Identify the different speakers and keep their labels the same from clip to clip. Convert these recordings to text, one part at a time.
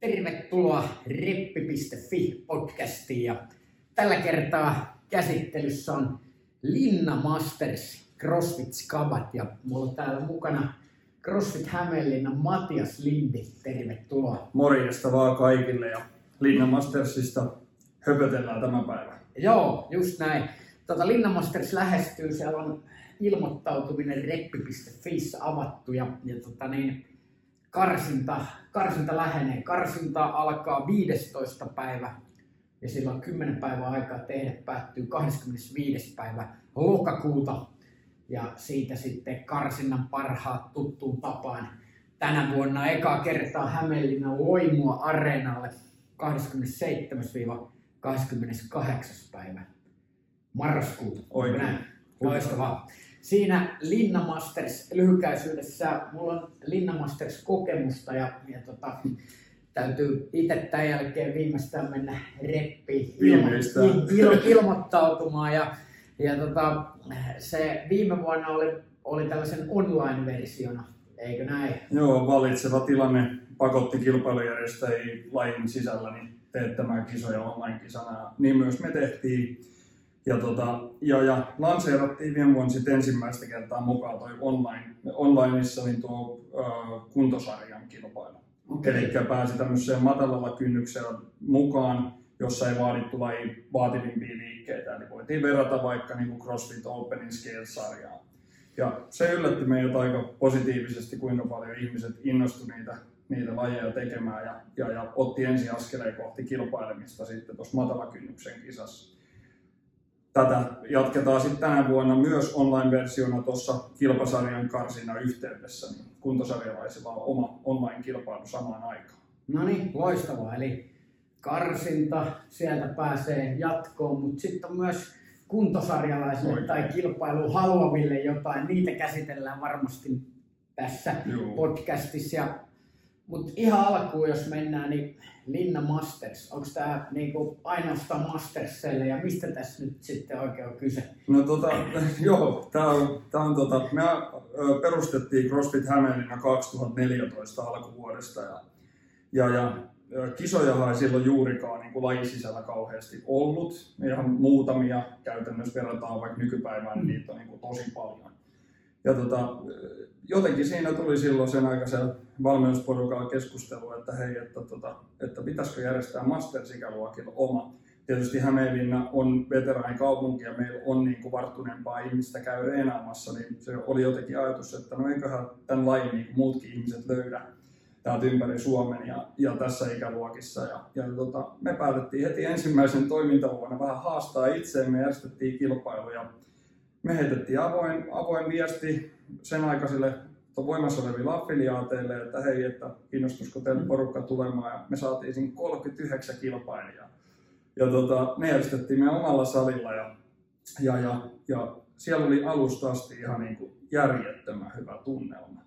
Speaker 1: Tervetuloa reppi.fi podcastiin ja tällä kertaa käsittelyssä on Linna Masters CrossFit Skabat ja mulla on täällä mukana CrossFit Hämeenlinnan Matias Lindi. Tervetuloa.
Speaker 2: Morjesta vaan kaikille ja Linna Mastersista höpötellään tämä päivä.
Speaker 1: Joo, just näin. Tota, Linna Masters lähestyy, siellä on ilmoittautuminen reppi.fi avattu ja, ja tota niin, karsinta, karsinta lähenee. Karsinta alkaa 15. päivä ja sillä on 10 päivää aikaa tehdä, päättyy 25. päivä lokakuuta. Ja siitä sitten karsinnan parhaat tuttuun tapaan tänä vuonna eka kertaa Hämeenlinnan Loimua areenalle 27-28. päivä marraskuuta.
Speaker 2: Oikein.
Speaker 1: Näin. Loistavaa. Siinä Linna Masters lyhykäisyydessä, mulla on Linna Masters kokemusta ja, ja tota, täytyy itse tämän jälkeen viimeistään mennä reppiin ilmo,
Speaker 2: Viimeistään.
Speaker 1: il, il, ilmoittautumaan. Ja, ja tota, se viime vuonna oli, oli tällaisen online-versiona, eikö näin?
Speaker 2: Joo, valitseva tilanne pakotti kilpailujärjestäjiä lajin sisällä niin teettämään kisoja online-kisana. Niin myös me tehtiin. Ja, tota, ja, ja lanseerattiin viime vuonna sit ensimmäistä kertaa mukaan toi online, onlineissa niin tuo äh, kuntosarjan kilpailu.
Speaker 1: Okei.
Speaker 2: Eli pääsi tämmöiseen matalalla kynnyksellä mukaan, jossa ei vaadittu lajin vaativimpia liikkeitä. Eli voitiin verrata vaikka niin kuin CrossFit Openin Scale-sarjaan. Ja se yllätti meidät aika positiivisesti, kuinka paljon ihmiset innostuivat niitä, niitä lajeja tekemään ja, ja, ja otti ensi askeleen kohti kilpailemista sitten tuossa matalakynnyksen kisassa. Tätä jatketaan sitten tänä vuonna myös online-versiona tuossa kilpasarjan karsinnan yhteydessä. Niin kuntosarjalaisilla on oma online-kilpailu samaan aikaan.
Speaker 1: No niin, loistavaa. Eli karsinta, sieltä pääsee jatkoon, mutta sitten on myös kuntosarjalaisille
Speaker 2: Oikein.
Speaker 1: tai kilpailu haluaville jotain. Niitä käsitellään varmasti tässä
Speaker 2: Joo.
Speaker 1: podcastissa. Ja, mutta ihan alkuun, jos mennään, niin Linna Masters, onko tämä niinku ainoastaan Masterselle ja mistä tässä nyt sitten oikein on kyse?
Speaker 2: No tota, joo, tää on, tää on tota, me perustettiin CrossFit Hämeenlinna 2014 alkuvuodesta ja, ja, ja kisojahan ei silloin juurikaan niin lajin sisällä kauheasti ollut. Ihan muutamia käytännössä verrataan vaikka nykypäivään, niin niitä on niin kuin tosi paljon. Ja tota, jotenkin siinä tuli silloin sen aikaisen valmennusporukalla keskustelu, että hei, että, tota, että pitäisikö järjestää Masters-ikäluokilla oma tietysti Hämeenlinna on veteraanikaupunki ja meillä on niin kuin varttuneempaa ihmistä käy reenaamassa, niin se oli jotenkin ajatus, että no eiköhän tämän lajin niin kuin muutkin ihmiset löydä täältä ympäri Suomen ja, ja tässä ikäluokissa. Ja, ja tota, me päätettiin heti ensimmäisen toimintavuonna vähän haastaa itseemme, järjestettiin kilpailuja. Me heitettiin avoin, avoin viesti sen aikaisille voimassa oleville affiliaateille, että hei, että kiinnostuisiko teille porukka tulemaan. Ja me saatiin siinä 39 kilpailijaa. Ja tota, ne järjestettiin meidän omalla salilla ja, ja, ja, ja siellä oli alusta asti ihan niin kuin järjettömän hyvä tunnelma.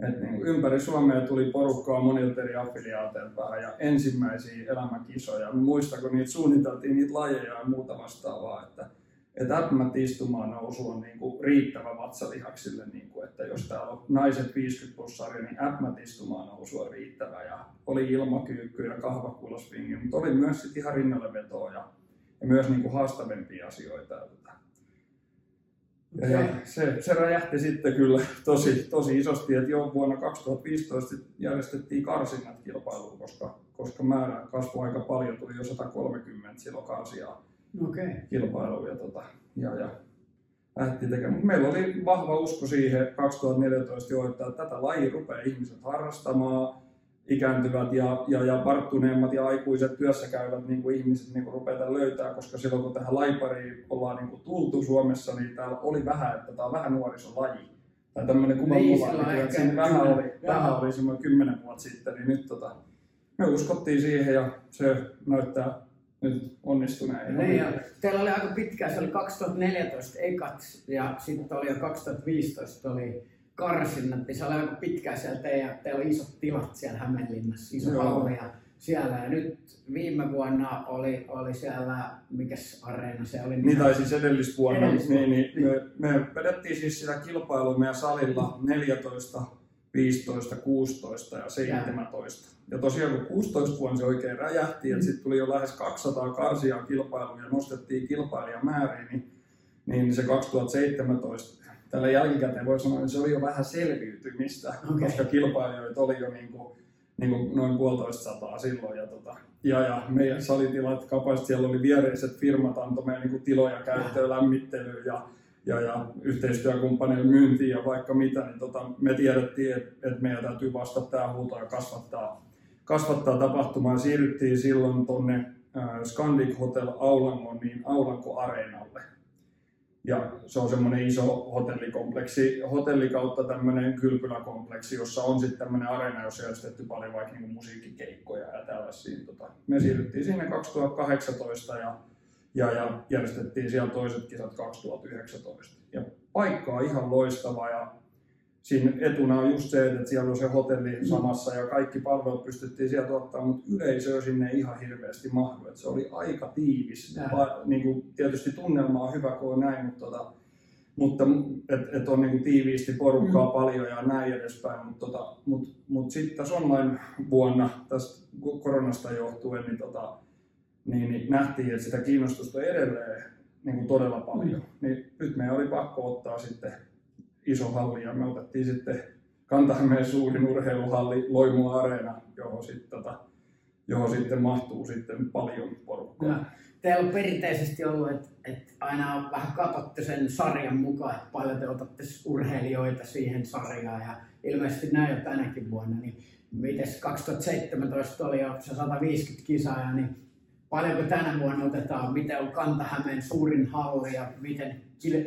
Speaker 2: Et niin kuin ympäri Suomea tuli porukkaa monilta eri affiliaateilta vähän ja ensimmäisiä elämäkisoja. Muista, kun niitä suunniteltiin niitä lajeja ja muuta vastaavaa, että että äppmät istumaan nousu on niin kuin riittävä vatsalihaksille, niin kuin, että jos täällä on naiset 50 plus sarja, niin äppmät istumaan nousu on riittävä. Ja oli ilmakyykky ja kahvakulospingi, mutta oli myös sit ihan rinnalle vetoa ja, ja myös niin kuin haastavimpia asioita. Ja, ja, ja se, se räjähti sitten kyllä tosi, tosi isosti, että jo vuonna 2015 järjestettiin karsinnat kilpailuun, koska, koska määrä kasvoi aika paljon, tuli jo 130 silloin karsiaa
Speaker 1: Okei.
Speaker 2: kilpailuun ja, tota, ja, ja lähdettiin tekemään. Mutta meillä oli vahva usko siihen 2014 jo, että tätä lajia rupeaa ihmiset harrastamaan, ikääntyvät ja, ja, ja varttuneemmat ja aikuiset työssä käyvät niin kuin ihmiset niin kuin rupeaa löytää, koska silloin kun tähän lajipariin ollaan niin kuin tultu Suomessa, niin täällä oli vähän, että tämä on vähän nuorisolaji. Tai tämmöinen kuva
Speaker 1: Niin,
Speaker 2: niin,
Speaker 1: ehkä
Speaker 2: että siinä vähän oli, vähän oli semmoinen kymmenen vuotta sitten, niin nyt tota, me uskottiin siihen ja se näyttää nyt onnistuneen.
Speaker 1: Niin, ja teillä oli aika pitkään, se oli 2014 ekat ja sitten oli jo 2015 oli karsinnat, niin se oli aika pitkään siellä teidän, teillä oli isot tilat siellä Hämeenlinnassa, iso halli ja siellä. Ja nyt viime vuonna oli, oli siellä, mikäs areena se oli?
Speaker 2: Niin tai siis edellisvuonna,
Speaker 1: Edellisvuonna,
Speaker 2: niin, niin, me, me vedettiin siis sitä kilpailua meidän salilla 14, 15, 16 ja 17. Ja tosiaan kun 16 vuonna se oikein räjähti, että sitten tuli jo lähes 200 karsia kilpailuja ja nostettiin kilpailijamääriin, niin, niin se 2017 tällä jälkikäteen voi sanoa, että se oli jo vähän selviytymistä, okay. koska kilpailijoita oli jo niin kuin, niin kuin noin puolitoista sataa silloin. Ja, tota, ja, ja meidän salitilat kapasiteetti, siellä oli viereiset firmat antoi meidän niin tiloja käyttöön, lämmittelyyn ja ja, ja yhteistyökumppaneille myyntiin ja vaikka mitä, niin tota, me tiedettiin, että, että meidän täytyy vastata tähän huutoon ja kasvattaa, kasvattaa tapahtumaa. Siirryttiin silloin tuonne Scandic Hotel Aulangon, niin Aulanko Areenalle. Ja se on semmoinen iso hotellikompleksi, hotelli kautta tämmöinen kylpyläkompleksi, jossa on sitten tämmöinen areena, jossa järjestetty paljon vaikka niin musiikkikeikkoja ja tällaisia. Tota, me siirryttiin sinne 2018 ja ja, ja järjestettiin siellä toiset kisat 2019. Ja paikka on ihan loistava ja siinä etuna on just se, että siellä on se hotelli samassa ja kaikki palvelut pystyttiin sieltä ottaa, mutta yleisö sinne ihan hirveästi mahdu. se oli aika tiivis. Va, niin kuin, tietysti tunnelma on hyvä, kun on näin, mutta, tota, mutta et, et on niin kuin tiiviisti porukkaa mm. paljon ja näin edespäin. Mutta tota, mut, mut sitten tässä online vuonna tästä koronasta johtuen, niin tota, niin, niin nähtiin, että sitä kiinnostusta edelleen niin kuin todella paljon. Mm. Niin nyt meidän oli pakko ottaa sitten iso halli ja me otettiin sitten Kantahämeen suurin urheiluhalli Loimu Areena, johon sitten, tota, johon sitten mahtuu sitten paljon porukkaa. Ja.
Speaker 1: Teillä on perinteisesti ollut, että, että aina vähän katsotte sen sarjan mukaan, että paljon te otatte urheilijoita siihen sarjaan ja ilmeisesti näin jo tänäkin vuonna. Niin mites 2017 oli jo se 150 kisaa, niin paljonko tänä vuonna otetaan, miten on Kantahämeen suurin halli ja miten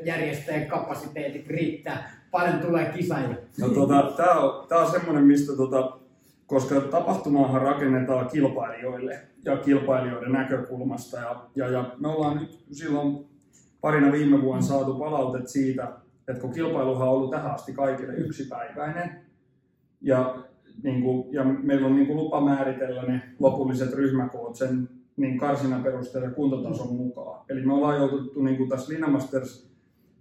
Speaker 1: järjestäjän kapasiteetit riittää, paljon tulee kisaajia.
Speaker 2: No, tota, tämä on, tää on semmoinen, mistä tota, koska tapahtumaahan rakennetaan kilpailijoille ja kilpailijoiden näkökulmasta. Ja, ja, ja me ollaan nyt silloin parina viime vuonna saatu palautet siitä, että kun kilpailuhan on ollut tähän asti kaikille yksipäiväinen, ja, niin kuin, ja meillä on niin kuin lupa määritellä ne lopulliset ryhmäkoot sen niin karsinnan perusteella ja kuntotason mukaan. Eli me ollaan joututtu niin kuin tässä Linamasters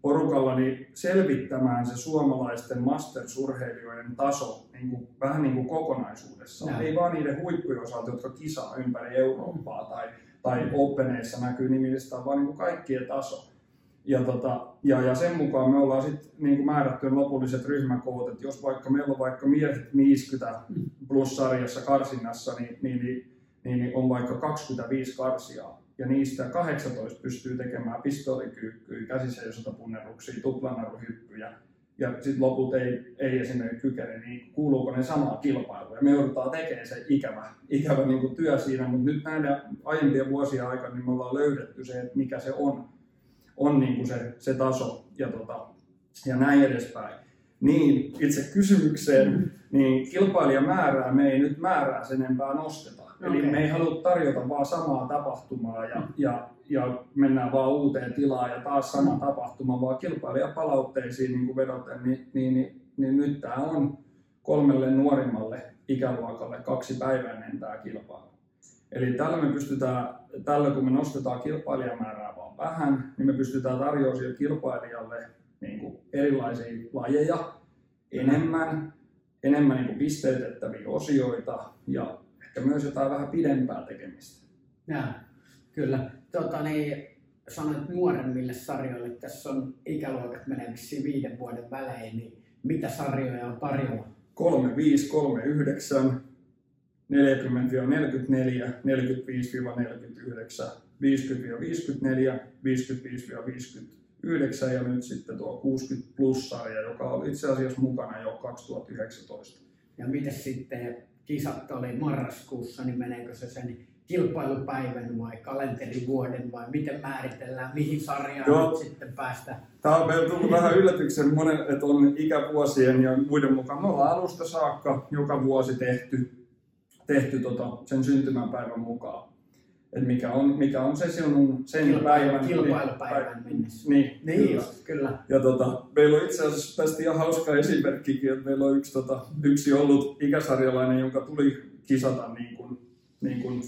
Speaker 2: porukalla niin selvittämään se suomalaisten mastersurheilijoiden taso niin kuin, vähän niin kuin kokonaisuudessaan. Ja. Ei vaan niiden huippujen osalta, jotka kisaa ympäri Eurooppaa tai, tai Openeissa näkyy nimillistä, vaan niin kuin kaikkien taso. Ja, tota, ja, ja sen mukaan me ollaan sitten niin määrätty lopulliset ryhmäkoot, että jos vaikka meillä on vaikka miehet 50 plus sarjassa karsinnassa, niin, niin, niin niin, on vaikka 25 karsiaa. Ja niistä 18 pystyy tekemään pistoolikyykkyjä, käsiseisotapunneruksia, tuplanaruhyppyjä ja sitten loput ei, ei esimerkiksi kykene, niin kuuluuko ne samaa kilpailua. Ja me joudutaan tekemään se ikävä, ikävä niin kuin työ siinä, mutta nyt näiden aiempien vuosien aikana niin me ollaan löydetty se, että mikä se on, on niin kuin se, se taso ja, tota, ja näin edespäin. Niin, itse kysymykseen, niin kilpailijamäärää me ei nyt määrää sen enempää nosteta Eli okay. me ei halua tarjota vaan samaa tapahtumaa ja, ja, ja mennään vaan uuteen tilaan ja taas sama mm. tapahtuma, vaan kilpailijapalautteisiin niin kuin vedoten, niin, niin, niin, niin nyt tämä on kolmelle nuorimmalle ikäluokalle kaksi päiväinen tämä kilpailu. Eli tällä me pystytään, tällä kun me nostetaan kilpailijamäärää vaan vähän, niin me pystytään tarjoamaan kilpailijalle niin kuin erilaisia lajeja enemmän, enemmän niin kuin pisteytettäviä osioita ja ja myös jotain vähän pidempää tekemistä.
Speaker 1: Ja, kyllä. Tota, niin, sanoit nuoremmille sarjoille, tässä on ikäluokat menee viiden vuoden välein, niin mitä sarjoja on tarjolla?
Speaker 2: 35, 39, 40-44, 45-49, 50-54, 55-59 ja nyt sitten tuo 60 plus-sarja, joka oli itse asiassa mukana jo 2019.
Speaker 1: Ja miten sitten kisat oli marraskuussa, niin meneekö se sen kilpailupäivän vai kalenterivuoden vai miten määritellään, mihin sarjaan Joo. nyt sitten päästä?
Speaker 2: Tämä on meillä tullut vähän yllätyksen monen, että on ikävuosien ja muiden mukaan. Me ollaan alusta saakka joka vuosi tehty, tehty tota, sen syntymäpäivän mukaan. Et mikä, on, mikä on se sinun sen
Speaker 1: Kilpailu,
Speaker 2: päivän.
Speaker 1: Kilpailupäivän niin, mennessä.
Speaker 2: Niin,
Speaker 1: niin kyllä. Just, kyllä.
Speaker 2: Ja tota, meillä on itse asiassa tästä ihan hauska esimerkkikin, että meillä on yksi, tota, yksi ollut ikäsarjalainen, joka tuli kisata niin kuin, niin kuin,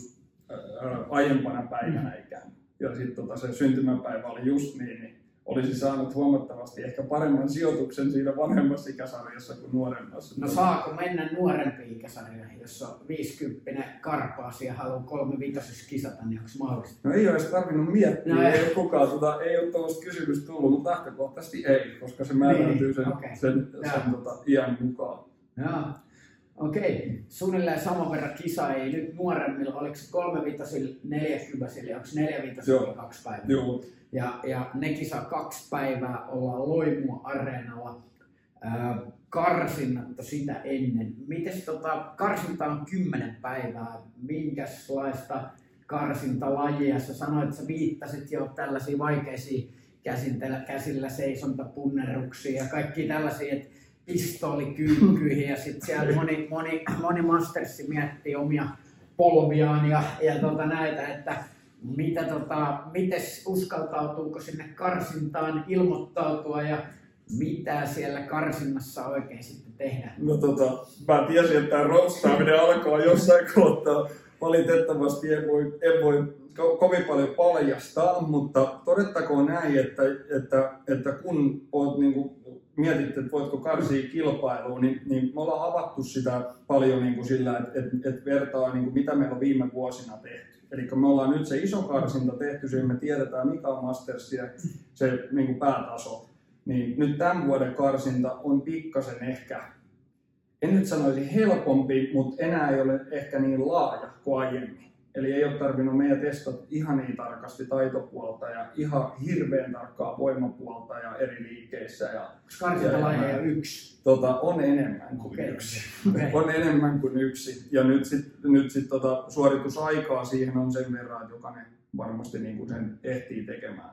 Speaker 2: ää, aiempana päivänä ikään. Ja sitten tota, se syntymäpäivä oli just niin, niin olisi saanut huomattavasti ehkä paremman sijoituksen siinä vanhemmassa ikäsarjassa kuin nuoremmassa.
Speaker 1: No saako mennä nuorempiin ikäsarjoihin, jos on 50 karpaasi ja haluaa kolme viitosessa kisata, niin onko mahdollista?
Speaker 2: No ei ole edes tarvinnut miettiä,
Speaker 1: No ei.
Speaker 2: ei ole kukaan, tota, ei ole tuollaista kysymystä tullut, mutta lähtökohtaisesti ei, koska se määräytyy sen,
Speaker 1: Niin,
Speaker 2: sen,
Speaker 1: Joo.
Speaker 2: sen tota, iän mukaan.
Speaker 1: Joo. Okei, suunnilleen saman verran kisa ei nyt nuoremmilla, oliko se kolme viitosilla, neljäkyväsillä, onko neljä viitosilla
Speaker 2: Joo.
Speaker 1: kaksi päivää?
Speaker 2: Joo,
Speaker 1: Ja, ja ne kisa kaksi päivää ollaan Loimua areenalla. Karsinnatta sitä ennen. Mites tota, karsinta on kymmenen päivää. Minkälaista karsintalajia? Sä sanoit, että sä viittasit jo tällaisiin vaikeisiin käsintellä, käsillä seisontapunnerruksiin ja kaikki tällaisia, että pistoolikyykkyihin ja sitten siellä moni, moni, moni mastersi miettii omia polviaan ja, ja tota näitä, että mitä tota, mites uskaltautuuko sinne karsintaan ilmoittautua ja mitä siellä karsinnassa oikein sitten tehdään?
Speaker 2: no tota, mä tiesin, että tämä rostaaminen alkaa jossain kohtaa. Valitettavasti en voi, en voi ko- kovin paljon paljastaa, mutta todettakoon näin, että, että, että kun oot niinku, mietit, että voitko karsia kilpailuun, niin, niin me ollaan avattu sitä paljon niin kuin sillä, että, että, että vertaa niin kuin mitä meillä on viime vuosina tehty. Eli me ollaan nyt se iso karsinta tehty, siinä me tiedetään mikä on Mastersia, se niin kuin päätaso. Niin nyt tämän vuoden karsinta on pikkasen ehkä, en nyt sanoisi helpompi, mutta enää ei ole ehkä niin laaja kuin aiemmin. Eli ei ole tarvinnut meidän testata ihan niin tarkasti taitopuolta ja ihan hirveän tarkkaa voimapuolta ja eri liikkeissä. Ja,
Speaker 1: Karsintalajeja yksi.
Speaker 2: tota, on enemmän kuin
Speaker 1: Okei.
Speaker 2: yksi.
Speaker 1: Okei.
Speaker 2: On enemmän kuin yksi. Ja nyt sitten nyt sit tota, suoritusaikaa siihen on sen verran, että jokainen varmasti niin kuin sen ehtii tekemään.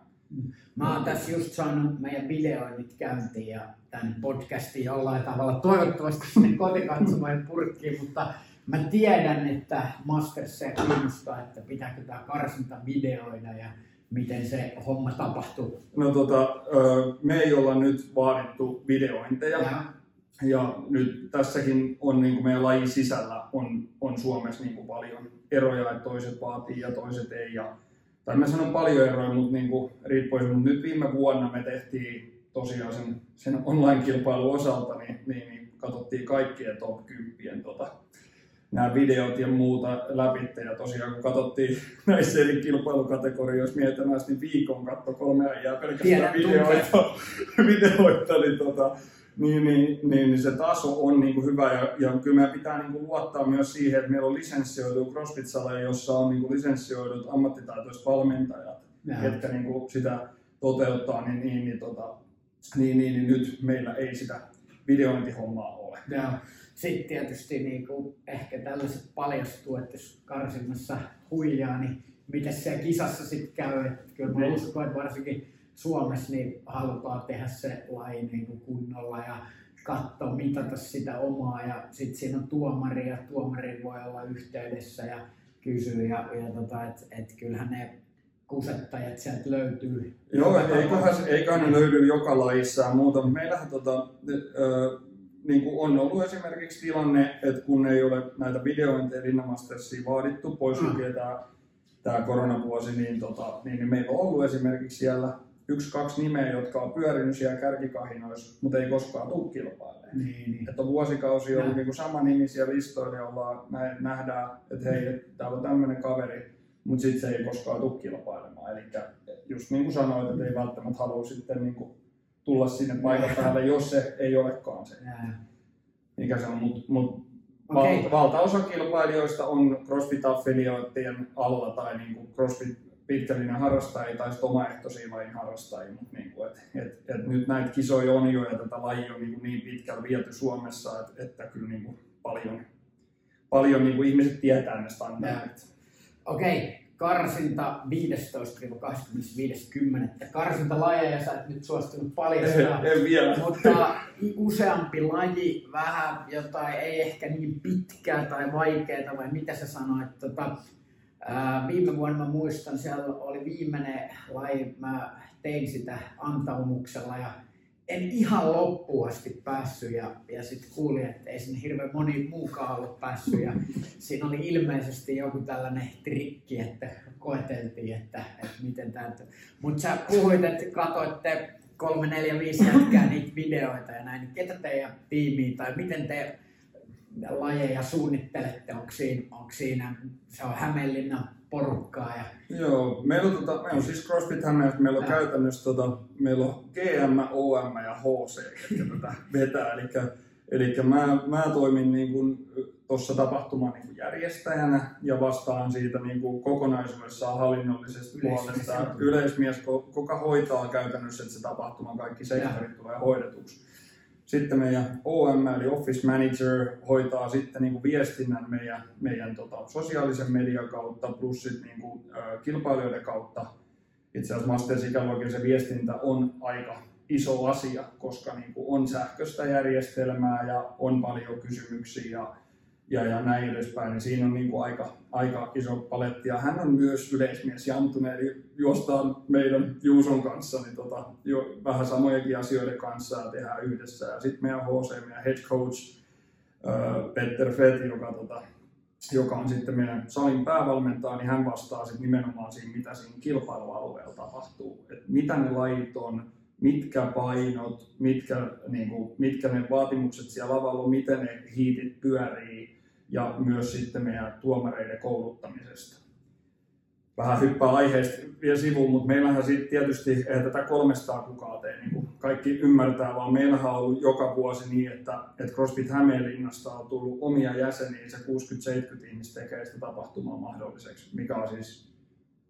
Speaker 1: Mä oon tässä just saanut meidän videoinnit käyntiin ja tämän podcastin jollain tavalla toivottavasti sinne kotikatsomojen purkkiin, mutta mä tiedän, että Mastersia kiinnostaa, että pitääkö tämä karsinta videoida ja miten se homma tapahtuu.
Speaker 2: No tota, me ei olla nyt vaadittu videointeja.
Speaker 1: Ja,
Speaker 2: Ja nyt tässäkin on niin kuin meidän lajin sisällä on, on Suomessa niin kuin paljon eroja, että toiset vaatii ja toiset ei. Ja, tai mä sanon paljon eroja, mutta niin kuin riippuen. Mutta nyt viime vuonna me tehtiin tosiaan sen, sen online-kilpailun osalta, niin, niin, niin katsottiin kaikkien top 10 tota, nämä videot ja muuta läpi. Ja tosiaan kun katsottiin näissä eri kilpailukategorioissa mietitään, niin viikon katto kolme äijää pelkästään videoita, videoita niin, tota, niin, niin, niin, niin se taso on niin kuin hyvä ja, ja kyllä meidän pitää niin kuin luottaa myös siihen, että meillä on lisenssioitu CrossFit-saleja, jossa on niin kuin lisenssioidut ammattitaitoiset valmentajat,
Speaker 1: ja,
Speaker 2: ketkä niin kuin sitä toteuttaa, niin, niin, niin, tota, niin, niin, niin nyt meillä ei sitä videointihommaa ole.
Speaker 1: ja sitten tietysti niin kuin ehkä tällaiset paljastuu, että jos karsinnassa huijaa, niin miten siellä kisassa sitten käy. Että kyllä mä
Speaker 2: Niin.
Speaker 1: uskon, että varsinkin Suomessa niin halutaan tehdä se laji niin kuin kunnolla ja katsoa, mitata sitä omaa ja sitten siinä on tuomari ja tuomari voi olla yhteydessä ja kysyä ja, ja tota, että et kyllähän ne kusettajat sieltä löytyy.
Speaker 2: Joo, eiköhän, eiköhän ne löydy joka lajissa ja muuta. Meillähän tota, ö, niin kuin on ollut esimerkiksi tilanne, että kun ei ole näitä videointeja Rinnamastersia vaadittu, pois
Speaker 1: Mm.
Speaker 2: lukee tämä, tämä koronavuosi, niin, tota, niin, niin meillä on ollut esimerkiksi siellä yksi, kaksi nimeä, jotka on pyörinyt siellä kärkikahinoissa, mutta ei koskaan tule kilpailemaan.
Speaker 1: Niin, niin.
Speaker 2: Että on vuosikausi ollut niin kuin sama nimisiä listoilla, ja ollaan, näin, nähdään, että hei, täällä on tämmöinen kaveri, mutta sitten se ei koskaan tule kilpailemaan. Eli just niin kuin sanoit, että ei välttämättä halua sitten niin kuin tulla sinne paikan päälle, jos se ei olekaan se, mikä se on. Mutta mut
Speaker 1: Okei.
Speaker 2: val, valtaosa kilpailijoista on CrossFit-affiliaattien alla tai niin kuin CrossFit pitkällinen harrastajia tai sitten omaehtoisia lajin harrastajia, mutta niin kuin, et, et, et nyt näitä kisoja on jo ja tätä lajia on niin, kuin niin pitkällä viety Suomessa, että, että kyllä niin kuin paljon, paljon niin kuin ihmiset tietää ne standardit.
Speaker 1: Okei, karsinta 15-25.10. Karsintalajeja sä et nyt suostunut paljastaa.
Speaker 2: En, en vielä.
Speaker 1: Mutta useampi laji, vähän jotain, ei ehkä niin pitkää tai vaikeaa, vai mitä sä sanoit? Tota, ää, viime vuonna mä muistan, siellä oli viimeinen laji, mä tein sitä antaumuksella ja en ihan loppuun asti päässyt ja, ja sitten kuulin, että ei sinne hirveän moni muukaan ollut päässyt ja siinä oli ilmeisesti joku tällainen trikki, että koeteltiin, että, että miten tämä... Mutta sä puhuit, että katsoitte kolme, neljä, viisi jätkää niitä videoita ja näin, niin ketä teidän tiimiä tai miten te lajeja suunnittelette, onko siinä, onko siinä se on Hämeenlinnan porukkaa. Ja...
Speaker 2: Joo, meillä on, tota, meillä on siis CrossFit Hämeenlinnassa, meillä on ja. käytännössä tota, meillä on GM, OM ja HC, jotka tätä vetää. Eli, eli mä, mä toimin niin kuin tuossa tapahtuman niin kuin järjestäjänä ja vastaan siitä niin kuin kokonaisuudessaan hallinnollisesta puolesta. Yleismies, joka hoitaa käytännössä, että se tapahtuma kaikki sektorit tulee hoidetuksi. Sitten meidän OM eli Office Manager hoitaa sitten niin kuin viestinnän meidän, meidän tota, sosiaalisen median kautta plus sitten niin kuin, ä, kilpailijoiden kautta. Itse asiassa Masters se viestintä on aika iso asia, koska niin kuin on sähköistä järjestelmää ja on paljon kysymyksiä ja ja, ja näin edespäin, niin siinä on niin kuin aika, aika iso paletti. Ja hän on myös yleismies Jantunen, eli juostaan meidän Juuson kanssa niin tota, jo vähän samojakin asioiden kanssa ja tehdään yhdessä. Ja sitten meidän HC, meidän head coach Peter Fett, joka, tota, joka on sitten meidän salin päävalmentaja, niin hän vastaa sitten nimenomaan siinä, mitä siinä kilpailualueella tapahtuu. Et mitä ne lajit on, mitkä painot, mitkä, niin kuin, mitkä ne vaatimukset siellä lavalla on, miten ne hiitit pyörii, ja myös sitten meidän tuomareiden kouluttamisesta. Vähän hyppää aiheesta vielä sivuun, mutta meillähän sitten tietysti ei tätä 300 kukaan tee, niin kaikki ymmärtää, vaan meillähän on ollut joka vuosi niin, että, että CrossFit Hämeenlinnasta on tullut omia jäseniä, se 60-70 ihmistä tekee sitä tapahtumaa mahdolliseksi, mikä on siis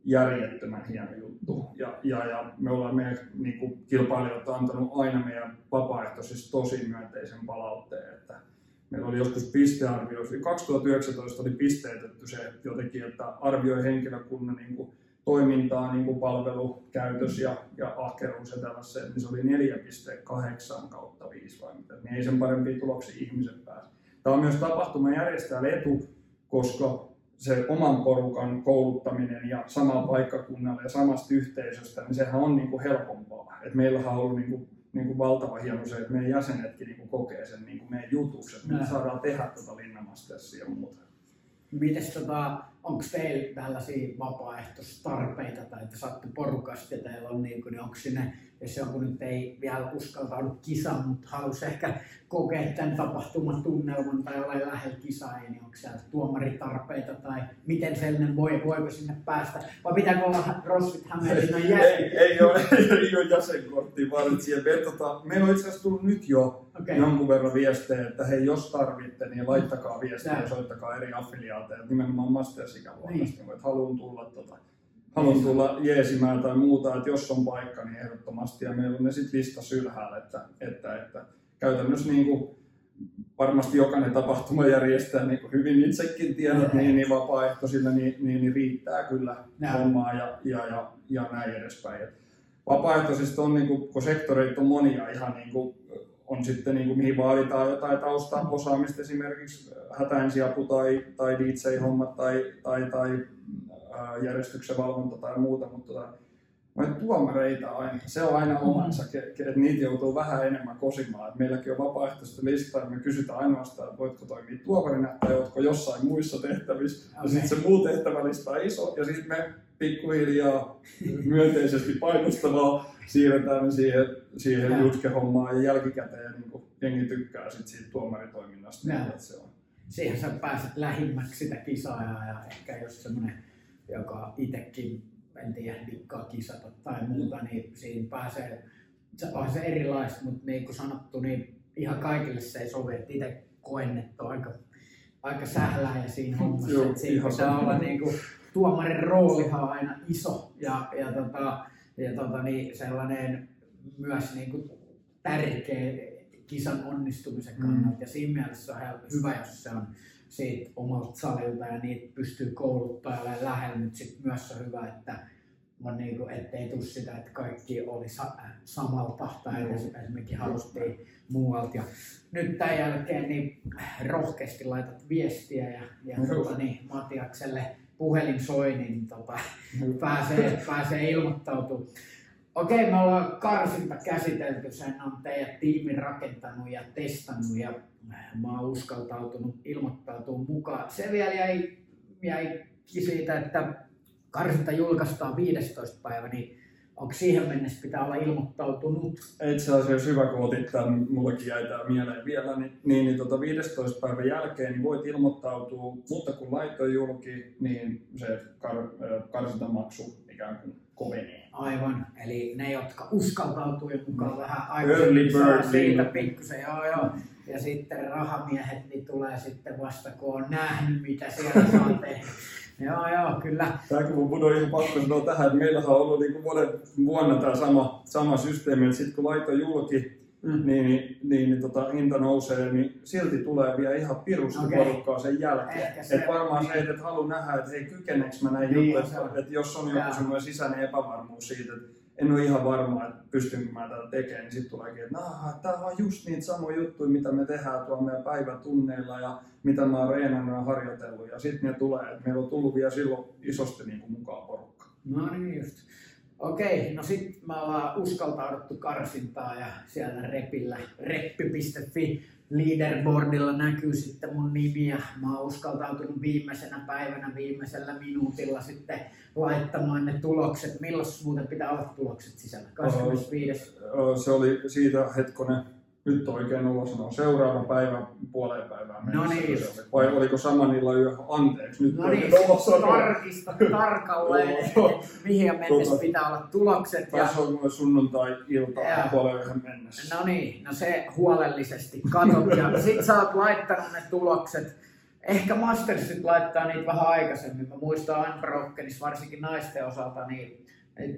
Speaker 2: järjettömän hieno juttu. Ja, ja, ja me ollaan meidän niin kuin kilpailijat antanut aina meidän vapaaehtoisista tosi myönteisen palautteen, että meillä oli joskus pistearvio, 2019 oli pisteytetty se jotenkin, että arvioi henkilökunnan niin kuin, toimintaa, niin kuin palvelukäytös ja, ja ahkeruus ja tällaisen, niin se oli 4,8 kautta 5 vai mitä, niin ei sen parempia tuloksia ihmiset pääse. Tämä on myös tapahtuman järjestäjälle etu, koska se oman porukan kouluttaminen ja samalla paikkakunnalla ja samasta yhteisöstä, niin sehän on niin kuin helpompaa. Et meillähän on ollut niin kuin niin kuin valtava hieno se, että meidän jäsenetkin niin kuin kokee sen niin kuin meidän jutuksi, että me saadaan tehdä tuota Linnamasterssia ja muuta.
Speaker 1: Mites tota, onko teillä tällaisia vapaaehtoistarpeita tai että saatte porukasta ja teillä on niin, kuin, niin onko sinne jos joku nyt ei vielä uskaltaudu kisaan, mutta halusi ehkä kokea tämän tapahtuman tunnelman tai olla lähellä kisaa, niin onko siellä tuomaritarpeita tai miten sellainen voi, voiko sinne päästä, vai pitääkö olla Rossit Hämeenlinnan jäsen?
Speaker 2: Ei, ei, ole, ei ole jäsenkortti, vaan siellä tota, meillä on itse asiassa tullut nyt jo okay. jonkun verran viestejä, että hei, jos tarvitte, niin laittakaa viestiä ja soittakaa eri affiliaateja, nimenomaan Masters-ikäluokasta, niin että haluan tulla tota, haluan tulla jeesimään tai muuta, että jos on paikka, niin ehdottomasti. Ja meillä on ne sitten lista sylhäällä, että, että, että käytännössä niin kuin varmasti jokainen tapahtuma järjestää, niin kuin hyvin itsekin tiedät, niin, niin vapaaehtoisille niin, niin, niin riittää kyllä Näin. hommaa ja, ja, ja, ja näin edespäin. Et vapaaehtoisista on, niin kuin, kun sektoreita on monia ihan niin kuin, on sitten niin kuin, mihin vaaditaan jotain taustaosaamista, esimerkiksi hätäensiapu tai, tai DJ-hommat tai, tai, tai järjestyksen valvonta tai muuta, mutta tota, tuomareita aina, se on aina omansa, että niitä joutuu vähän enemmän kosimaan. Et meilläkin on vapaaehtoista listaa ja me kysytään ainoastaan, että voitko toimia tuomarina tai oletko jossain muissa tehtävissä. Okay. Ja sitten se muu tehtävälista on iso ja sitten me pikkuhiljaa myönteisesti painostavaa siirretään siihen, siihen jutkehommaan ja jälkikäteen niin jengi tykkää sit siitä tuomaritoiminnasta. Niin, se on.
Speaker 1: Siihen sä pääset lähimmäksi sitä kisaa ja ehkä jos semmoinen joka itsekin, en tiedä, dikkaa kisata tai muuta, niin siinä pääsee, se on se erilaista, mutta niin kuin sanottu, niin ihan kaikille se ei sovi, että itse koen, että on aika, aika sählää ja siinä hommassa, Joo, että siinä pitää olla niin kuin, tuomarin roolihan on aina iso ja, ja, tota, ja tota, niin sellainen myös niin kuin, tärkeä kisan onnistumisen kannalta mm. ja siinä mielessä on hyvä, jos se on siitä omalta salilta ja niitä pystyy kouluttamaan lähellä, mutta sitten myös on hyvä, että on niin kuin, ettei tule sitä, että kaikki oli sa- samalta tai edes esimerkiksi haluttiin muualta. Ja nyt tämän jälkeen niin rohkeasti laitat viestiä ja, ja tuota, niin, Matiakselle puhelin soi, niin tota, pääsee, pääsee ilmoittautumaan. Okei, me ollaan karsinta käsitelty, sen on teidän tiimi rakentanut ja testannut ja mä oon uskaltautunut ilmoittautua mukaan. Se vielä jäi, jäi siitä, että karsinta julkaistaan 15. päivä, niin onko siihen mennessä pitää olla ilmoittautunut?
Speaker 2: Itse asiassa hyvä, kun otit tämän, mullekin jäi tämä mieleen vielä, niin, niin, niin tota 15 päivän jälkeen niin voit ilmoittautua, mutta kun laitoi julki, niin se kar, karsintamaksu ikään kuin kovenee.
Speaker 1: Aivan, eli ne, jotka uskaltautuu mukaan
Speaker 2: Mm.
Speaker 1: vähän aikaisemmin, saa
Speaker 2: bird
Speaker 1: siitä
Speaker 2: niin.
Speaker 1: pikkusen, joo joo. Ja sitten rahamiehet niin tulee sitten vasta, kun on nähnyt, mitä siellä saa tehdä. Joo joo, kyllä.
Speaker 2: Tämäkin mun on ihan pakko sanoa tähän, että meillähän on ollut niin monen vuonna tämä sama, sama systeemi, että sitten kun laito julki,
Speaker 1: Mm.
Speaker 2: niin, niin, niin, niin tota, hinta nousee, niin silti tulee vielä ihan pirusti
Speaker 1: Okei.
Speaker 2: okay. porukkaa sen jälkeen.
Speaker 1: Se-
Speaker 2: Et varmaan se, että et halua nähdä, että hei kykeneekö mä näin
Speaker 1: Niin,
Speaker 2: juttuja, että, että jos on joku semmoinen sisäinen epävarmuus siitä, että en ole ihan varma, että pystynkö mä tätä tekemään, niin sitten tuleekin, että nah, tämä on just niitä samoja juttuja, mitä me tehdään tuolla meidän päivätunneilla ja mitä mä oon reenannut ja harjoitellut. Ja sitten ne tulee, että meillä on tullut vielä silloin isosti niin kuin mukaan porukka.
Speaker 1: No niin just. Okei, no sit me ollaan uskaltauduttu karsintaa ja siellä repillä reppi.fi leaderboardilla näkyy sitten mun nimi ja mä oon uskaltautunut viimeisenä päivänä viimeisellä minuutilla sitten laittamaan ne tulokset. Milloin muuten pitää olla tulokset sisällä? 25.
Speaker 2: Öö, Se oli siitä hetkonen, nyt oikein ulos sanoa, seuraava päivä puoleen päivään
Speaker 1: No
Speaker 2: mennessä
Speaker 1: niin.
Speaker 2: se oli. Vai oliko saman illan yö? Anteeksi, nyt
Speaker 1: No niin,
Speaker 2: sanoa.
Speaker 1: tarkista tarkalleen, mihin mennessä
Speaker 2: Tota.
Speaker 1: pitää olla tulokset. Ja
Speaker 2: olla mulle sunnuntai-ilta puoleen yhden mennessä.
Speaker 1: No niin, no se huolellisesti katot ja sit sä oot laittanut ne tulokset. Ehkä Mastersit laittaa niitä vähän aikaisemmin. Mä muistan Unbrokenissa varsinkin naisten osalta, niin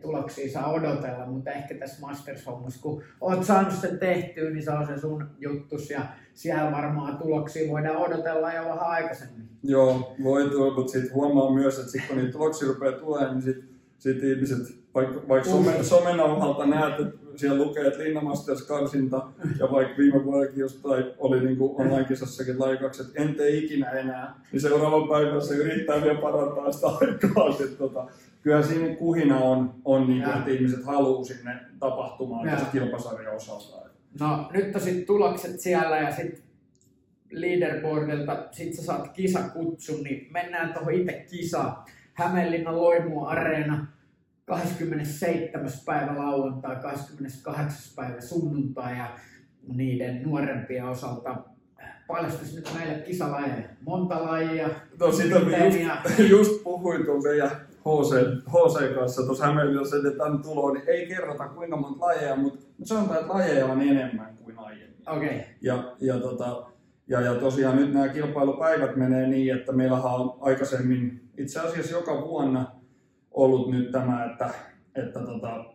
Speaker 1: tuloksia saa odotella, mutta ehkä tässä Masters-hommassa, kun oot saanut sen tehtyä, niin se on se sun juttus ja siellä varmaan tuloksia voidaan odotella jo vähän aikaisemmin.
Speaker 2: Joo, voi tulla, mutta sitten huomaa myös, että sit kun niitä tuloksia rupeaa tulemaan, niin sitten sit ihmiset, vaikka, vaikka some, somenauhalta näet, että siellä lukee, että Linna Masters karsinta, ja vaikka viime vuodellakin jostain oli niin kuin online-kisassakin laikaksi, että en tee ikinä enää, niin seuraavan päivän se yrittää vielä parantaa sitä aikaa. Sit, tota, kyllä siinä kuhina on, on niin kuin, että ihmiset haluaa sinne tapahtumaan
Speaker 1: Joo.
Speaker 2: tästä kilpasarjan osalta.
Speaker 1: No nyt on sitten tulokset siellä ja sitten leaderboardilta, sit sä saat kisakutsun, niin mennään tuohon itse kisaan. Hämeenlinnan Loimu Areena 27. päivä lauantai, 28. päivä sunnuntai ja niiden nuorempien osalta paljastus nyt meille kisalajeja. Monta lajia,
Speaker 2: No sitä me just,
Speaker 1: ja
Speaker 2: just puhuin tuon meidän HC, HC kanssa tuossa Hämeenlinnassa, että tämän tuloon, niin ei kerrota kuinka monta lajeja, mutta sanotaan, että lajeja on enemmän kuin aiemmin.
Speaker 1: okei. Okay.
Speaker 2: Ja, ja, tota, ja, ja tosiaan nyt nämä kilpailupäivät menee niin, että meillähän on aikaisemmin itse asiassa joka vuonna ollut nyt tämä, että, että tota,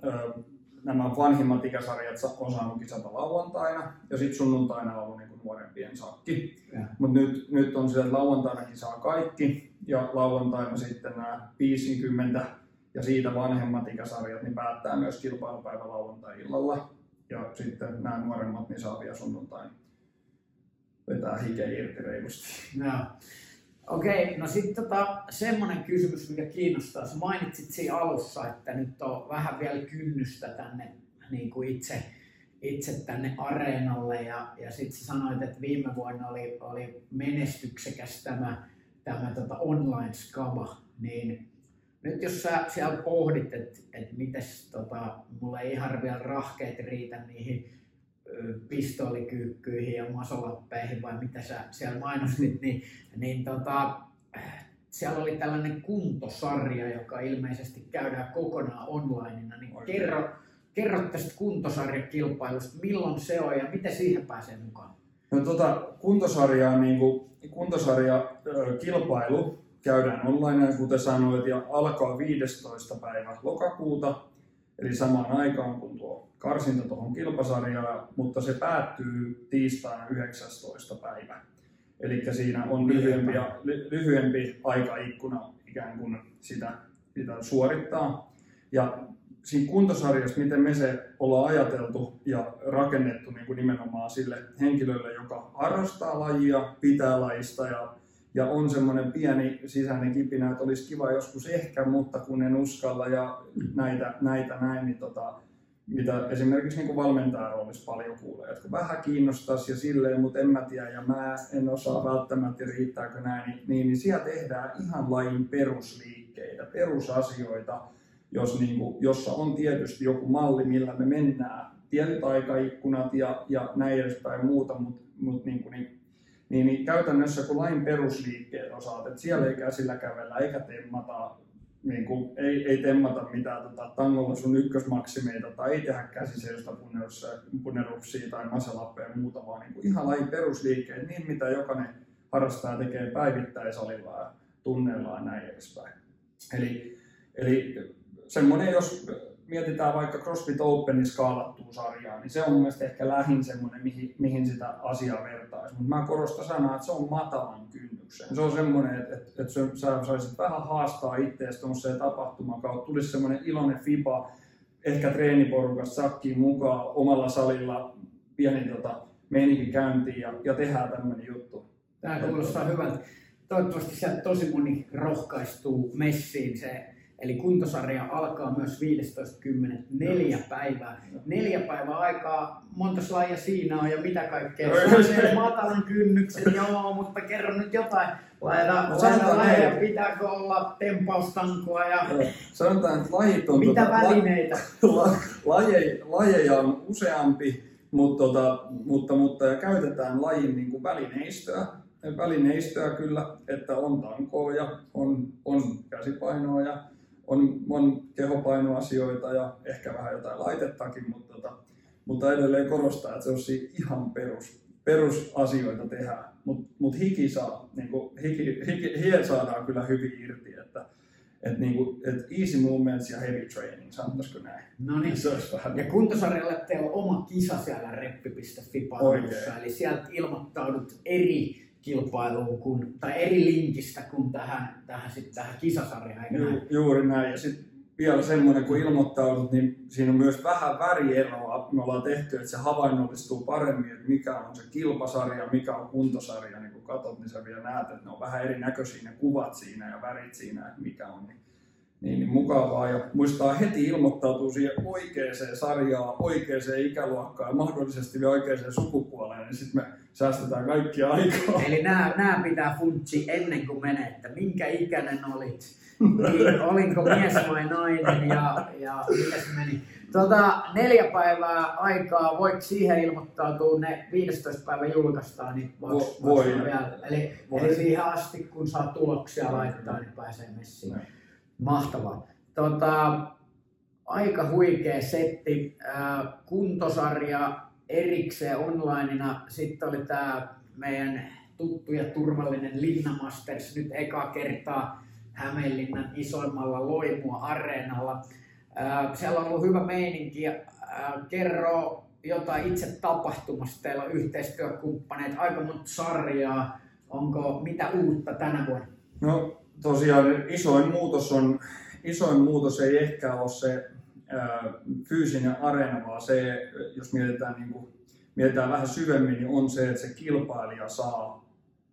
Speaker 2: nämä vanhimmat ikäsarjat sa- on saanut kisata lauantaina ja sitten sunnuntaina on ollut niin kuin nuorempien sakki. Mutta nyt, nyt on sillä, että lauantainakin saa kaikki ja lauantaina sitten nämä 50 ja siitä vanhemmat ikäsarjat niin päättää myös kilpailupäivä lauantai-illalla. Ja sitten nämä nuoremmat niin saa vielä sunnuntain vetää hikeä irti reilusti.
Speaker 1: Joo. Okei, no sitten tota, semmoinen kysymys, mikä kiinnostaa. Sä mainitsit siinä alussa, että nyt on vähän vielä kynnystä tänne niin kuin itse, itse tänne areenalle ja, ja sitten sanoit, että viime vuonna oli, oli menestyksekäs tämä, tämä tota online skaba, niin nyt jos sä siellä pohdit, että et mites tota, mulla ei ihan vielä rahkeet riitä niihin pistoolikyykkyihin ja masolappeihin vai mitä sä siellä mainostit, niin, niin tota, siellä oli tällainen kuntosarja, joka ilmeisesti käydään kokonaan onlineina, niin
Speaker 2: Oikein.
Speaker 1: kerro, kerro tästä kuntosarjakilpailusta, milloin se on ja miten siihen pääsee mukaan?
Speaker 2: No tota, kuntosarjaa, niin kuin, kuntosarja ö, kilpailu käydään online, kuten sanoit, ja alkaa 15. päivä lokakuuta, eli samaan aikaan kuin tuo karsinta tuohon kilpasarjaan, mutta se päättyy tiistaina 19. päivä. Eli siinä on lyhyempi, ly, lyhyempi aikaikkuna ikään kuin sitä, sitä suorittaa. Ja siinä kuntosarjassa, miten me se ollaan ajateltu ja rakennettu niin kuin nimenomaan sille henkilölle, joka harrastaa lajia, pitää lajista ja, ja on semmoinen pieni sisäinen kipinä, että olisi kiva joskus ehkä, mutta kun en uskalla ja näitä, näitä näin, niin tota, mitä esimerkiksi niin valmentajan roolissa paljon kuulee, kun vähän kiinnostaisi ja silleen, mutta en mä tiedä ja mä en osaa välttämättä riittääkö näin, niin, niin, niin siellä tehdään ihan lajin perusliikkeitä, perusasioita, jos niin kuin, jossa on tietysti joku malli, millä me mennään, tietyt aikaikkunat ja, ja näin edespäin muuta, mutta mut niin, niin, niin, niin käytännössä kun lain perusliikkeet osaat, että siellä ei käsillä kävellä eikä temmata, niin kuin, ei, ei temmata mitään tota, tangolla sun ykkösmaksimeita tai ei tehdä käsiseistä puneruksia tai masalappeja ja muuta, vaan niin kuin ihan lain perusliikkeet, niin mitä jokainen harrastaja tekee päivittäisalilla ja tunneillaan näin edespäin. Eli, eli semmoinen, jos mietitään vaikka CrossFit Openin skaalattua sarjaa, niin se on mun ehkä lähin semmoinen, mihin, mihin sitä asiaa vertaisi. Mutta mä korostan sanaa, että se on matalan kynnyksen. Se on semmoinen, että, että, että sä saisit vähän haastaa itseäsi tuollaiseen tapahtumaan kautta. Tulisi semmoinen iloinen fiba, ehkä treeniporukasta sakkiin mukaan omalla salilla pieni tota, meininki käyntiin ja, ja tehdään tämmöinen juttu.
Speaker 1: Tämä kuulostaa hyvältä. Toivottavasti sieltä tosi moni rohkaistuu messiin. Se Eli kuntosarja alkaa myös 15.10. neljä päivää. Neljä päivää aikaa, monta lajia siinä on ja mitä kaikkea. Se on matalan kynnyksen, joo, mutta kerro nyt jotain. Laita, no, laita lajeja, pitääkö olla tempaustankoa ja...
Speaker 2: Sanotaan, että lajit on...
Speaker 1: Mitä tuota, välineitä?
Speaker 2: La, lajeja, lajeja on useampi, mutta, tota, mutta, mutta ja käytetään lajin niin kuin välineistöä välineistöä kyllä, että on tankoa ja on, on käsipainoa ja on, on kehopainoasioita ja ehkä vähän jotain laitettakin, mutta, tota, mutta edelleen korostaa, että se on ihan perus, perusasioita tehdä. Mutta mut hiki, saa, niin kuin, hiki, hiki, hien saadaan kyllä hyvin irti, että et niinku, et easy movements ja heavy training, sanotaisiko näin?
Speaker 1: No niin. Se olisi vähän... Ja kuntosarjalle teillä on oma kisa siellä reppi.fi eli sieltä ilmoittaudut eri kilpailuun kun, tai eri linkistä kuin tähän, tähän, sit, tähän kisasarjaan. Ju?
Speaker 2: Juuri näin. Ja sitten vielä semmoinen, kun ilmoittaudut, niin siinä on myös vähän värieroa. Me ollaan tehty, että se havainnollistuu paremmin, että mikä on se kilpasarja, mikä on kuntosarja. Niin kun katsot, niin sä vielä näet, että ne on vähän erinäköisiä ne kuvat siinä ja värit siinä, että mikä on. Niin niin, niin mukavaa ja muistaa heti ilmoittautua siihen oikeaan sarjaan, oikeaan ikäluokkaan ja mahdollisesti vielä oikeaan sukupuoleen, niin sitten me säästetään kaikki aikaa.
Speaker 1: Eli nämä, nämä pitää funtsi ennen kuin menee, että minkä ikäinen olit, niin, olinko mies vai nainen ja, ja miten se meni. Tuota, neljä päivää aikaa, voit siihen ilmoittautua, ne 15 päivä julkaistaan, niin voiko, voi. Vielä. Eli, voi. eli siihen asti, kun saa tuloksia laittaa, niin pääsee messiin. Mahtavaa. Tota, aika huikea setti. Äh, kuntosarja erikseen onlineina. Sitten oli tämä meidän tuttu ja turvallinen Linna Masters nyt eka kertaa Hämeenlinnan isoimmalla Loimua areenalla. Äh, siellä on ollut hyvä meininki. Äh, kerro jotain itse tapahtumasta. Teillä on yhteistyökumppaneet, aika monta sarjaa. Onko mitä uutta tänä vuonna?
Speaker 2: No tosiaan isoin muutos on, isoin muutos ei ehkä ole se ää, fyysinen areena, vaan se, jos mietitään, niin kuin, mietitään vähän syvemmin, niin on se, että se kilpailija saa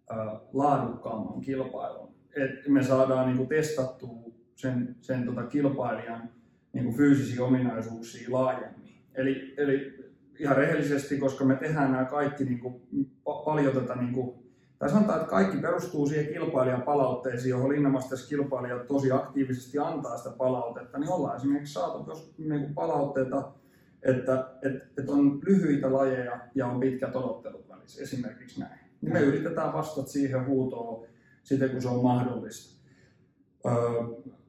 Speaker 2: ää, laadukkaamman kilpailun. Et me saadaan niin kuin, testattua sen, sen tota, kilpailijan niin kuin, fyysisiä ominaisuuksia laajemmin. Eli, eli ihan rehellisesti, koska me tehdään nämä kaikki niin kuin, paljon tätä niin kuin, tai sanotaan, että kaikki perustuu siihen kilpailijan palautteisiin, johon Linnamasters kilpailijat tosi aktiivisesti antaa sitä palautetta, niin ollaan esimerkiksi saatu jos, niin palautteita, että, että, että on lyhyitä lajeja ja on pitkät odottelut välissä, esimerkiksi näin. Niin me yritetään vastata siihen huutoon sitten, kun se on mahdollista. Öö,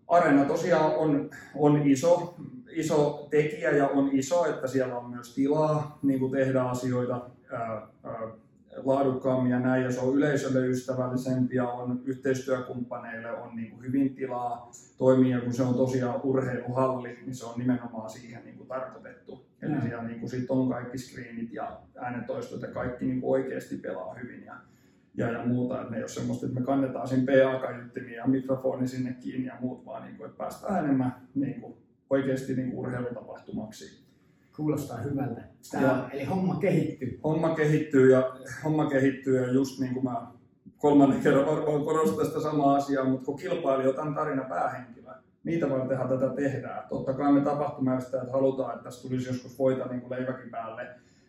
Speaker 2: Areena tosiaan on, on iso, iso tekijä ja on iso, että siellä on myös tilaa niin kuin tehdä asioita. Öö, öö, laadukkaammin ja näin, ja se on yleisölle ystävällisempi ja on yhteistyökumppaneille on niin kuin hyvin tilaa toimia, kun se on tosiaan urheiluhalli, niin se on nimenomaan siihen niin kuin tarkoitettu. Eli mm. siellä niin kuin sit on kaikki screenit ja äänetoistot ja kaikki niin kuin oikeasti pelaa hyvin ja, ja, ja muuta. Että ne ei ole semmoista, että me kannetaan siinä PA-kaiuttimia ja mikrofoni sinne kiinni ja muut, vaan niin kuin, että päästään enemmän niin kuin oikeasti niin kuin urheilutapahtumaksi
Speaker 1: Kuulostaa hyvältä. Tämä, ja, eli homma kehittyy.
Speaker 2: Homma kehittyy ja, homma kehittyy ja just niin kuin mä kolmannen kerran varmaan korostan sitä samaa asiaa, mutta kun kilpailija on tämän tarinan päähenkilö, niitä vartenhan tätä tehdään. Totta kai me tapahtumajärjestäjät halutaan, että tässä tulisi joskus voita niin kuin leiväkin päälle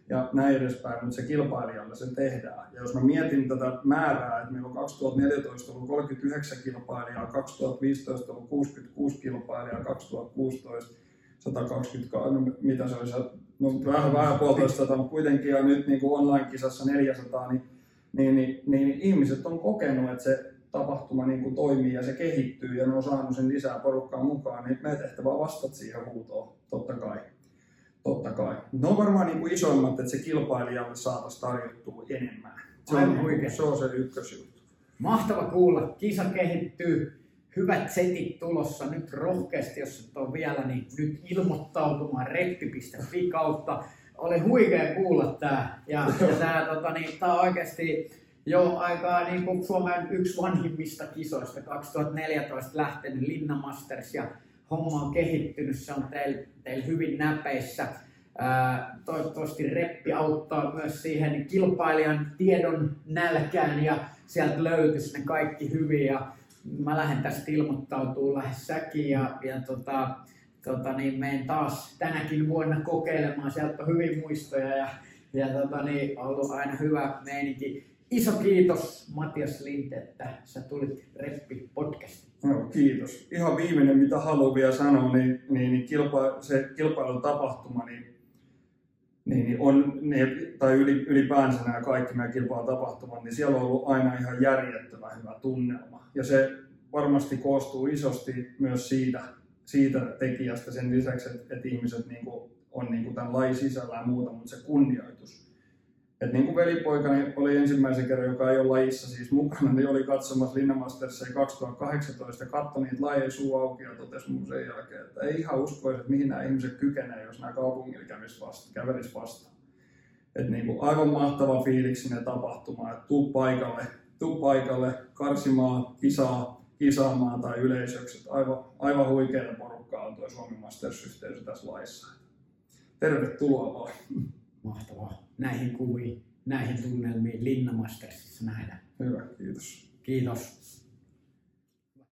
Speaker 2: ja näin edespäin, mutta se kilpailijalle se tehdään. Ja jos mä mietin tätä määrää, että meillä on 2014 ollut 39 kilpailijaa, 2015 ollut 66 kilpailijaa, 2016 120, no, mitä se olisi, no vähän, vähän puolitoista mutta kuitenkin ja nyt niin kuin online-kisassa 400, niin, niin, niin, niin, niin ihmiset on kokenut, että se tapahtuma niin kuin toimii ja se kehittyy ja ne on saanut sen lisää porukkaa mukaan, niin meidän tehtävä on vastata siihen huutoon, totta kai. Totta kai. Ne on varmaan niin kuin isoimmat, että se kilpailijalle saataisiin tarjottua enemmän. Se on,
Speaker 1: huikea.
Speaker 2: se on se ykkösjuttu.
Speaker 1: Mahtava kuulla. Kisa kehittyy. Hyvät setit tulossa nyt rohkeasti, jos et ole vielä, niin nyt ilmoittautumaan reppi.fi kautta. Oli huikea kuulla tää. Ja, ja tää, tota, niin, on oikeasti jo aikaa niin kuin Suomen yksi vanhimmista kisoista, 2014 lähtenyt Linna Masters ja homma on kehittynyt, se on teillä teil hyvin näpeissä. Toivottavasti reppi auttaa myös siihen kilpailijan tiedon nälkään ja sieltä löytyisi ne kaikki hyvin. Mä lähden tästä ilmoittautuu lähes säkin ja, ja tota, tota niin, menen taas tänäkin vuonna kokeilemaan. Sieltä on hyvin muistoja ja, ja tota niin, ollut aina hyvä meininki. Iso kiitos Matias Linte, että sä tulit Reppi podcastiin.
Speaker 2: Joo, kiitos. Ihan viimeinen, mitä haluan vielä sanoa, niin, niin, niin kilpa, se kilpailutapahtuma, niin, niin, niin on, niin, tai yli, ylipäänsä nämä kaikki meidän kilpailutapahtumat, niin siellä on ollut aina ihan järjettömän hyvä tunnelma. Ja se varmasti koostuu isosti myös siitä, siitä tekijästä sen lisäksi, että, että ihmiset niin kuin, on niin kuin tämän lajin sisällä ja muuta, mutta se kunnioitus. Et niin kuin velipoikani oli ensimmäisen kerran, joka ei ole lajissa siis mukana, niin oli katsomassa Linnamastersia 2018 ja katsoi niitä lajeja suu auki ja totesi mun sen jälkeen, että ei ihan uskoisi, että mihin nämä ihmiset kykenevät, jos nämä kaupungilla kävis vasta, kävelis vastaan. Et niin kuin aivan mahtava fiiliksinen tapahtuma, että tuu paikalle, tuu paikalle karsimaan, kisaa, kisaamaan tai yleisöksi. Aivan, aivan huikeaa porukkaa on tuo Suomen Masters-yhteisö tässä laissa. Tervetuloa vaan.
Speaker 1: Mahtavaa. Näihin kuviin, näihin tunnelmiin Linna Mastersissa nähdään.
Speaker 2: Hyvä, kiitos.
Speaker 1: Kiitos.